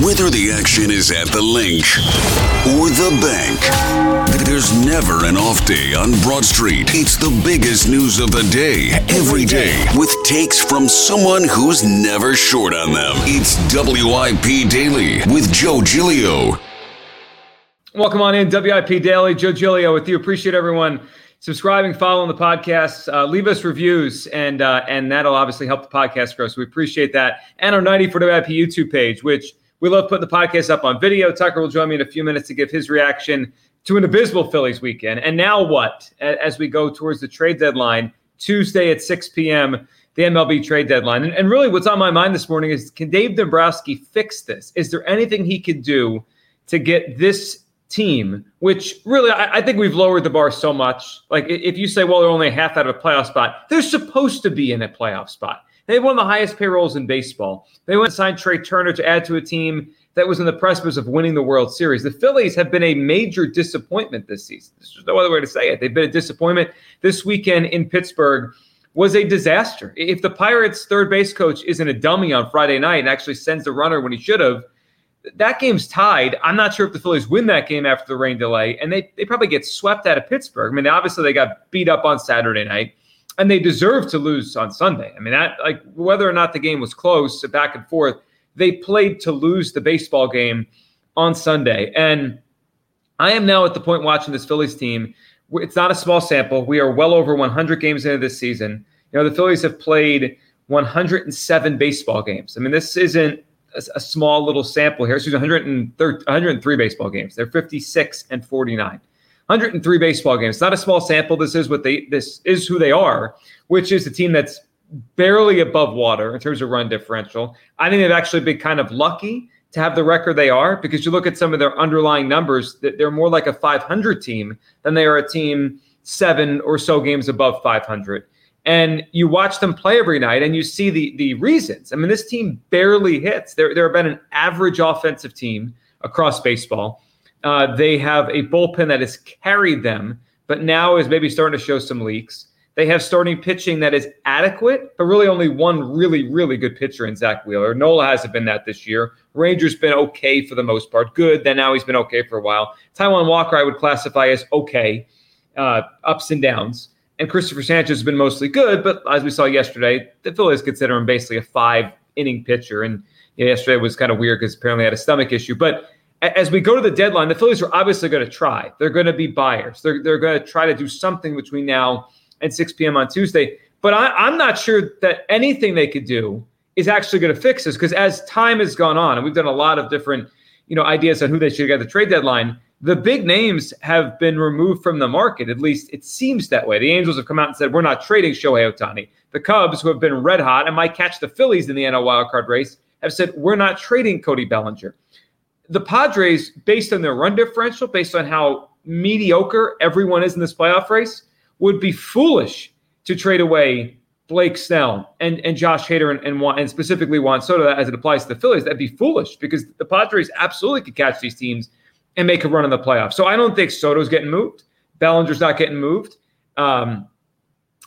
Whether the action is at the Linc or the bank, there's never an off day on Broad Street. It's the biggest news of the day, every day, with takes from someone who's never short on them. It's WIP Daily with Joe Giglio. Welcome on in, WIP Daily. Joe Giglio with you. Appreciate everyone subscribing, following the podcast. Uh, leave us reviews, and uh, and that'll obviously help the podcast grow. So we appreciate that. And our 94 WIP YouTube page, which we love putting the podcast up on video. Tucker will join me in a few minutes to give his reaction to an abysmal Phillies weekend. And now what? As we go towards the trade deadline, Tuesday at 6 p.m., the MLB trade deadline. And, really, what's on my mind this morning is can Dave Dombrowski fix this? Is there anything he could do to get this team, which really I, I, think we've lowered the bar so much. Like if you say, well, they're only half out of a playoff spot, they're supposed to be in a playoff spot. They have one of the highest payrolls in baseball. They went and signed Trea Turner to add to a team that was in the precipice of winning the World Series. The Phillies have been a major disappointment this season. There's no other way to say it. They've been a disappointment. This weekend in Pittsburgh was a disaster. If the Pirates' third base coach isn't a dummy on Friday night and actually sends the runner when he should have, that game's tied. I'm not sure if the Phillies win that game after the rain delay, and they, they probably get swept out of Pittsburgh. I mean, obviously they got beat up on Saturday night and they deserve to lose on Sunday. I mean, that like whether or not the game was close, back and forth, they played to lose the baseball game on Sunday. And I am now at the point watching this Phillies team. It's not a small sample. We are well over 100 games into this season. You know, the Phillies have played 107 baseball games. I mean, this isn't a, a small little sample here. It's 103 baseball games. They're 56 and 49. 103 baseball games. Not a small sample. This is what they this is who they are, which is a team that's barely above water in terms of run differential. I think they've actually been kind of lucky to have the record they are because you look at some of their underlying numbers that they're more like a 500 team than they are a team seven or so games above 500 and you watch them play every night and you see the the reasons i mean this team barely hits they're, they're about an average offensive team across baseball uh, they have a bullpen that has carried them, but now is maybe starting to show some leaks. They have starting pitching that is adequate, but really only one really, really good pitcher in Zack Wheeler. Nola hasn't been that this year. Ranger's been okay for the most part. Good. Then now he's been okay for a while. Taijuan Walker, I would classify as okay, uh, ups and downs. And Cristopher Sanchez has been mostly good, but as we saw yesterday, the Phillies consider him basically a five inning pitcher. And you know, yesterday was kind of weird because apparently had a stomach issue. But as we go to the deadline, the Phillies are obviously going to try. They're going to be buyers. They're, they're going to try to do something between now and 6 p.m. on Tuesday. But I, am not sure that anything they could do is actually going to fix this because as time has gone on, and we've done a lot of different you know ideas on who they should get the trade deadline, the big names have been removed from the market. At least it seems that way. The Angels have come out and said we're not trading Shohei Ohtani. The Cubs, who have been red hot and might catch the Phillies in the NL wildcard race, have said we're not trading Cody Bellinger the Padres, based on their run differential, based on how mediocre everyone is in this playoff race, would be foolish to trade away Blake Snell and, and Josh Hader and, and, and specifically Juan Soto as it applies to the Phillies. That'd be foolish because the Padres absolutely could catch these teams and make a run in the playoffs. So I don't think Soto's getting moved. Bellinger's not getting moved. Um,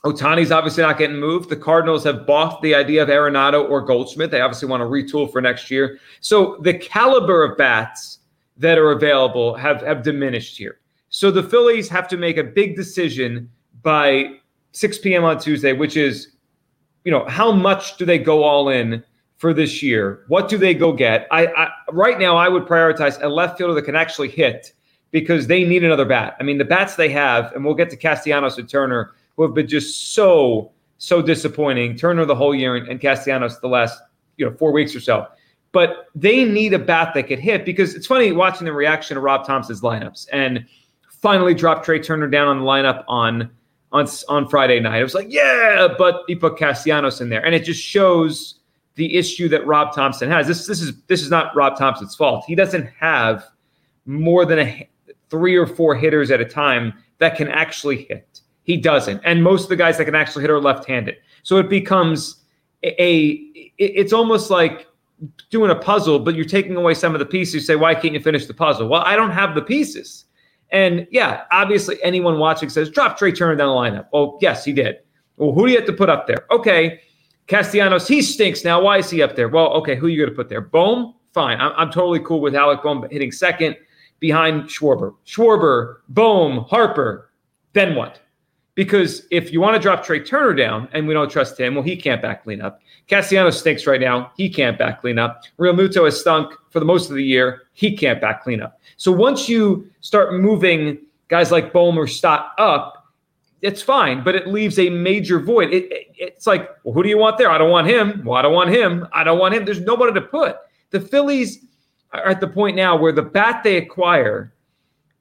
Ohtani's obviously not getting moved. The Cardinals have bought the idea of Arenado or Goldschmidt. They obviously want to retool for next year. So the caliber of bats that are available have, have diminished here. So the Phillies have to make a big decision by 6 p.m. on Tuesday, which is you know, how much do they go all in for this year? What do they go get? I, I right now I would prioritize a left fielder that can actually hit because they need another bat. I mean, the bats they have, and we'll get to Castellanos and Turner, who have been just so so disappointing. Turner the whole year and, and Castellanos the last you know four weeks or so. But they need a bat that could hit because it's funny watching the reaction to Rob Thomson's lineups and finally dropped Trea Turner down on the lineup on on on Friday night. It was like, yeah, but he put Castellanos in there, and it just shows the issue that Rob Thomson has. This this is this is not Rob Thomson's fault. He doesn't have more than a three or four hitters at a time that can actually hit. He doesn't, and most of the guys that can actually hit are left-handed. So it becomes a, a it's almost like doing a puzzle, but you're taking away some of the pieces. You say, why can't you finish the puzzle? Well, I don't have the pieces. And yeah, obviously anyone watching says, drop Trea Turner down the lineup. Oh, yes, he did. Well, who do you have to put up there? Okay, Castellanos, he stinks now. Why is he up there? Well, okay, who are you going to put there? Bohm? Fine. I'm, I'm totally cool with Alec Bohm hitting second behind Schwarber. Schwarber, Bohm, Harper. Then what? Because if you want to drop Trea Turner down and we don't trust him, well, he can't back clean up. Castellanos stinks right now. He can't back clean up. Realmuto has stunk for the most of the year. He can't back clean up. So once you start moving guys like Bohm or Stott up, it's fine, but it leaves a major void. It, it, it's like, well, who do you want there? I don't want him. Well, I don't want him. I don't want him. There's nobody to put. The Phillies are at the point now where the bat they acquire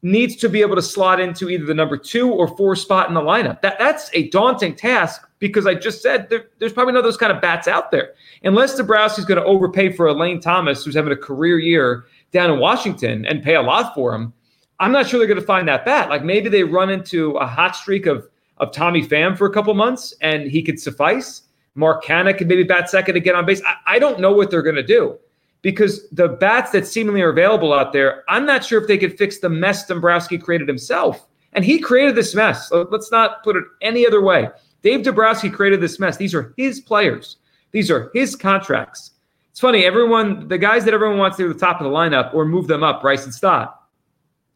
needs to be able to slot into either the number two or four spot in the lineup. That that's a daunting task because I just said there, there's probably of those kind of bats out there. Unless Dombrowski's going to overpay for Lane Thomas, who's having a career year down in Washington, and pay a lot for him, I'm not sure they're going to find that bat. Like maybe they run into a hot streak of of Tommy Pham for a couple months and he could suffice. Mark Canha could maybe bat second to get on base. I, I don't know what they're going to do because the bats that seemingly are available out there, I'm not sure if they could fix the mess Dombrowski created himself. And he created this mess. Let's not put it any other way. Dave Dombrowski created this mess. These are his players. These are his contracts. It's funny, everyone, the guys that everyone wants to the top of the lineup or move them up, Bryson Stott,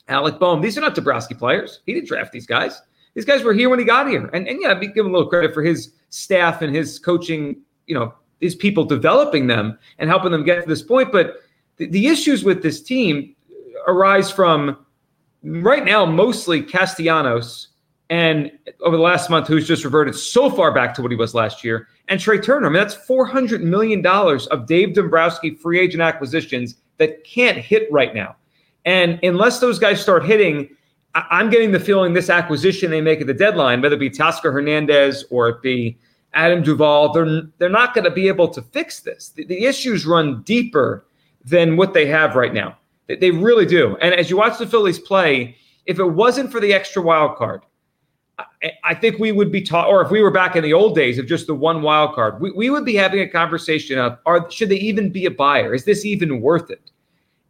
Alec Bohm, these are not Dombrowski players. He didn't draft these guys. These guys were here when he got here. And, and yeah, give him a little credit for his staff and his coaching, you know, these people developing them and helping them get to this point. But the, the issues with this team arise from right now mostly Castellanos and over the last month, who's just reverted so far back to what he was last year, and Trey Turner. I mean, that's $400 million of Dave Dombrowski free agent acquisitions that can't hit right now. And unless those guys start hitting, I'm getting the feeling this acquisition they make at the deadline, whether it be Teoscar Hernandez or it be Adam Duvall, they're they're not going to be able to fix this. The, the, issues run deeper than what they have right now. They, they really do. And as you watch the Phillies play, if it wasn't for the extra wild card, I, I think we would be taught, or if we were back in the old days of just the one wild card, we, we would be having a conversation of are should they even be a buyer? Is this even worth it?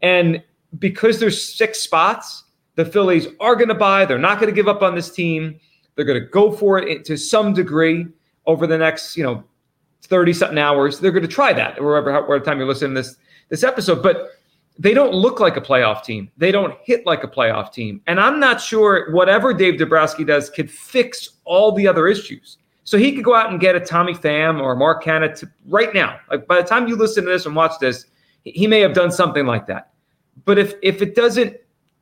And because there's six spots, the Phillies are going to buy. They're not going to give up on this team. They're going to go for it eh, to some degree over the next, you know, 30 something hours. They're going to try that wherever, whatever time you're listening to this, this episode. But they don't look like a playoff team. They don't hit like a playoff team. And I'm not sure whatever Dave Dombrowski does could fix all the other issues. So he could go out and get a Tommy Pham or Mark Canha to, right now. Like by the time you listen to this and watch this, he may have done something like that. But if if it doesn't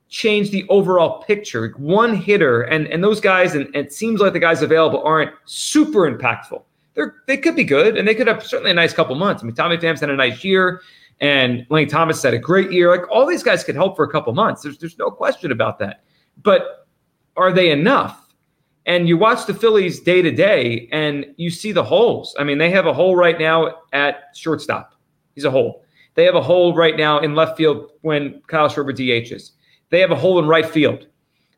change the overall picture. One hitter, and and those guys, and, and, it seems like the guys available aren't super impactful. They're they could be good, and they could have certainly a nice couple months. I mean, Tommy Pham's had a nice year, and Lane Thomas had a great year. Like all these guys could help for a couple months. There's there's no question about that. But are they enough? And you watch the Phillies day to day, and you see the holes. I mean, they have a hole right now at shortstop. He's a hole. They have a hole right now in left field when Kyle Schwarber DHs. They have a hole in right field.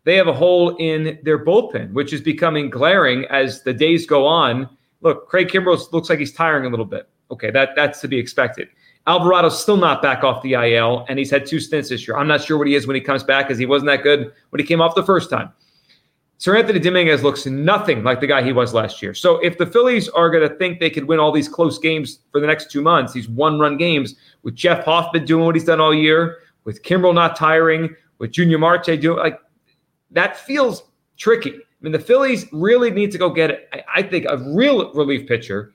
They have a hole in their bullpen, which is becoming glaring as the days go on. Look, Craig Kimbrel looks like he's tiring a little bit. Okay, that that's to be expected. Alvarado's still not back off the IL, and he's had two stints this year. I'm not sure what he is when he comes back, because he wasn't that good when he came off the first time. Seranthony Dominguez looks nothing like the guy he was last year. So if the Phillies are going to think they could win all these close games for the next two months, these one-run games, with Jeff Hoffman doing what he's done all year, with Kimbrel not tiring, with Junior Marte doing like that feels tricky. I mean, the Phillies really need to go get, I think, a real relief pitcher.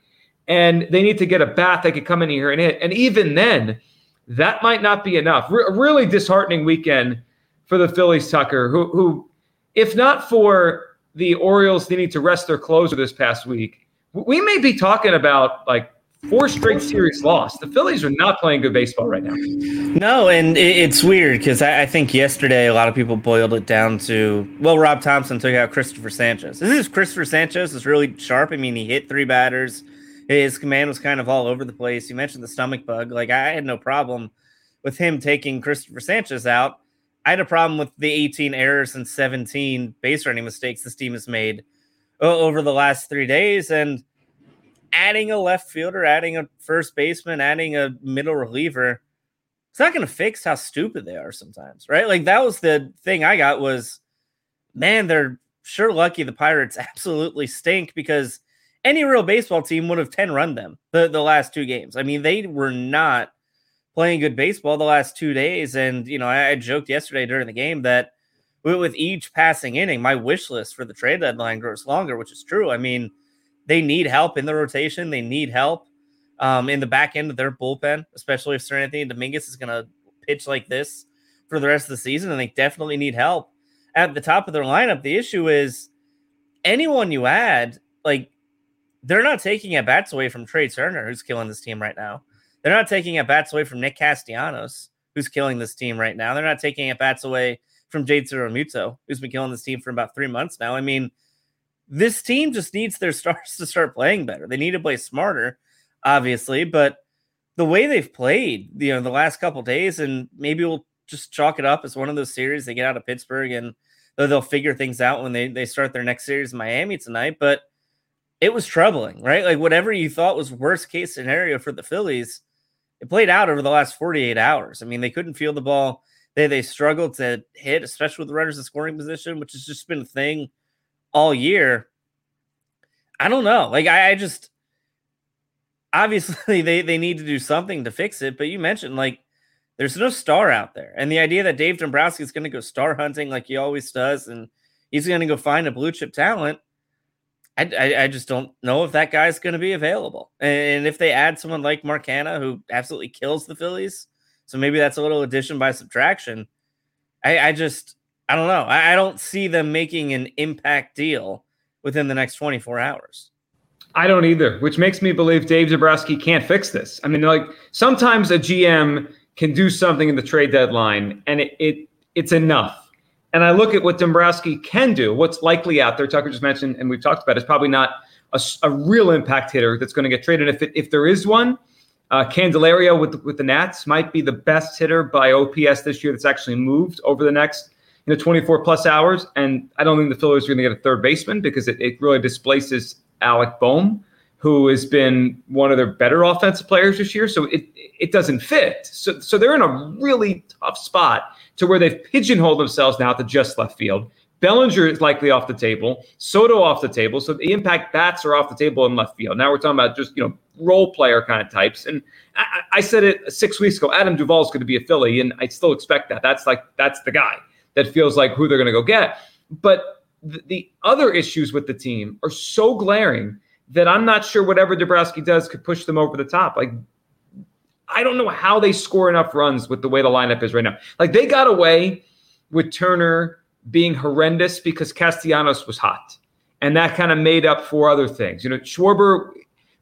and they need to get a bat that could come in here and hit. And even then, that might not be enough. Re- really disheartening weekend for the Phillies, Tucker, who, who, if not for the Orioles needing to rest their closer this past week, we may be talking about like four straight series loss. The Phillies are not playing good baseball right now. No, and it's weird because I, think yesterday a lot of people boiled it down to well, Rob Thomson took out Cristopher Sanchez. Is this is Cristopher Sanchez is really sharp. I mean, he hit three batters. His command was kind of all over the place. You mentioned the stomach bug. Like I had no problem with him taking Cristopher Sanchez out. I had a problem with the 18 errors and 17 base running mistakes this team has made uh, over the last three days. And adding a left fielder, adding a first baseman, adding a middle reliever, it's not going to fix how stupid they are sometimes, right? Like that was the thing I got was, man, they're sure lucky the Pirates absolutely stink because any real baseball team would have 10 run them the, the last two games. I mean, they were not playing good baseball the last two days. And, you know, I, I joked yesterday during the game that with each passing inning, my wish list for the trade deadline grows longer, which is true. I mean, they need help in the rotation. They need help um, in the back end of their bullpen, especially if Seranthony Dominguez is going to pitch like this for the rest of the season. And they definitely need help at the top of their lineup. The issue is anyone you add, like, they're not taking at bats away from Trea Turner, who's killing this team right now. They're not taking at bats away from Nick Castellanos, who's killing this team right now. They're not taking at bats away from J.T. Realmuto, who's been killing this team for about three months now. I mean, this team just needs their stars to start playing better. They need to play smarter, obviously, but the way they've played, you know, the last couple days, and maybe we'll just chalk it up as one of those series they get out of Pittsburgh and they'll figure things out when they, they start their next series in Miami tonight. But it was troubling, right? Like whatever you thought was worst case scenario for the Phillies, it played out over the last 48 hours. I mean, they couldn't feel the ball. They they struggled to hit, especially with the runners in scoring position, which has just been a thing all year. I don't know. Like I, I just obviously they they need to do something to fix it. But you mentioned like there's no star out there, and the idea that Dave Dombrowski is going to go star hunting like he always does, and he's going to go find a blue chip talent I, I, I just don't know if that guy's going to be available. And if they add someone like Mark Canha, who absolutely kills the Phillies, so maybe that's a little addition by subtraction. I, I just, I don't know. I, I don't see them making an impact deal within the next 24 hours. I don't either, which makes me believe Dave Dombrowski can't fix this. I mean, like sometimes a GM can do something in the trade deadline and it, it it's enough and I look at what Dombrowski can do, what's likely out there. Tucker just mentioned, and we've talked about, is probably not a, a real impact hitter that's going to get traded. If it, if there is one, uh, Candelario with with the Nats might be the best hitter by OPS this year that's actually moved over the next you know 24 plus hours. And I don't think the Phillies are going to get a third baseman because it, it really displaces Alec Bohm, who has been one of their better offensive players this year. So it it doesn't fit. So so they're in a really tough spot to where they've pigeonholed themselves now to just left field. Bellinger is likely off the table. Soto off the table. So the impact bats are off the table in left field. Now we're talking about just you know role player kind of types. And I, I said it six weeks ago. Adam Duvall is going to be a Philly, and I still expect that. That's like that's the guy that feels like who they're going to go get. But the, the other issues with the team are so glaring that I'm not sure whatever Dombrowski does could push them over the top. Like I don't know how they score enough runs with the way the lineup is right now. Like they got away with Turner being horrendous because Castellanos was hot. And that kind of made up for other things. You know, Schwarber,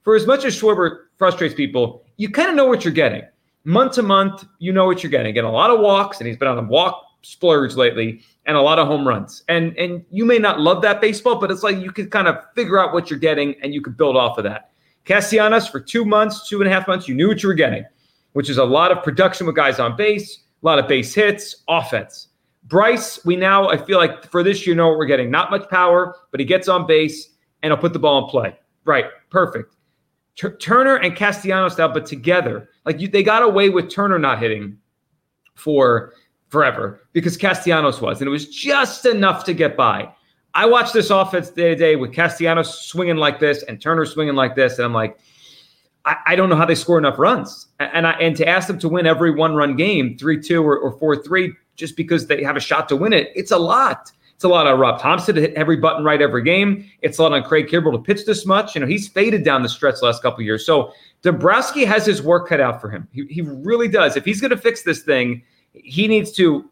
for as much as Schwarber frustrates people, you kind of know what you're getting. Month to month, you know what you're getting. Get a lot of walks, and he's been on a walk splurge lately, and a lot of home runs. And and you may not love that baseball, but it's like you can kind of figure out what you're getting and you could build off of that. Castellanos for two months, two and a half months, you knew what you were getting which is a lot of production with guys on base, a lot of base hits, offense. Bryce, we now, I feel like for this year, know what we're getting. Not much power, but he gets on base and he'll put the ball in play. Right, perfect. T- Turner and Castellanos now, but together, like you, they got away with Turner not hitting for forever because Castellanos was, and it was just enough to get by. I watched this offense day to day with Castellanos swinging like this and Turner swinging like this, and I'm like, I, I, don't know how they score enough runs. And I, and to ask them to win every one run game, three two or, or four three, just because they have a shot to win it, it's a lot. It's a lot on Rob Thomson to hit every button right every game. It's a lot on Craig Kimbrel to pitch this much. You know, he's faded down the stretch the last couple years. So Dombrowski has his work cut out for him. He, he really does. If he's going to fix this thing, he needs to,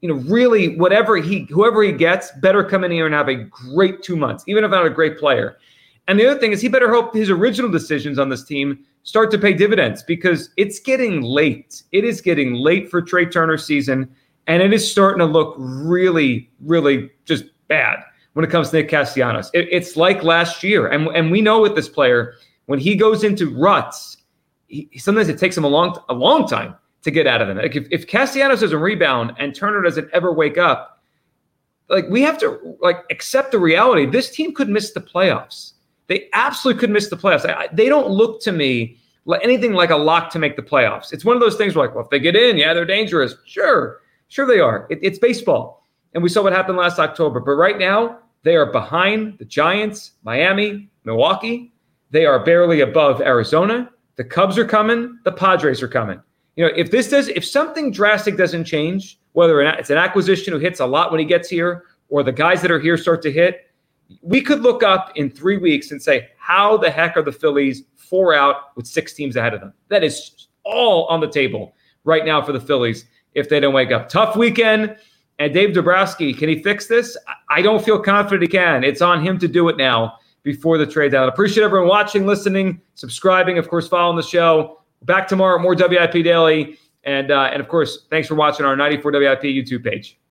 you know, really whatever he whoever he gets better come in here and have a great two months, even if not a great player. And the other thing is he better hope his original decisions on this team start to pay dividends because it's getting late. It is getting late for Trea Turner season. And it is starting to look really, really just bad when it comes to Nick Castellanos. It, it's like last year. And, and we know with this player, when he goes into ruts, he, sometimes it takes him a long, a long time to get out of them. Like if, if Castellanos doesn't rebound and Turner doesn't ever wake up, like we have to like accept the reality. This team could miss the playoffs. They absolutely could miss the playoffs. I, they don't look to me like anything like a lock to make the playoffs. It's one of those things where like, well, if they get in, yeah, they're dangerous. Sure. Sure, they are. It, it's baseball. And we saw what happened last October. But right now, they are behind the Giants, Miami, Milwaukee. They are barely above Arizona. The Cubs are coming. The Padres are coming. You know, if this does, if something drastic doesn't change, whether it's an acquisition who hits a lot when he gets here, or the guys that are here start to hit, we could look up in three weeks and say, how the heck are the Phillies four out with six teams ahead of them? That is all on the table right now for the Phillies if they don't wake up. Tough weekend. And Dave Dombrowski, can he fix this? I don't feel confident he can. It's on him to do it now before the trade down. Appreciate everyone watching, listening, subscribing, of course, following the show. Back tomorrow, more WIP Daily. And, uh, and of course, thanks for watching our 94 WIP YouTube page.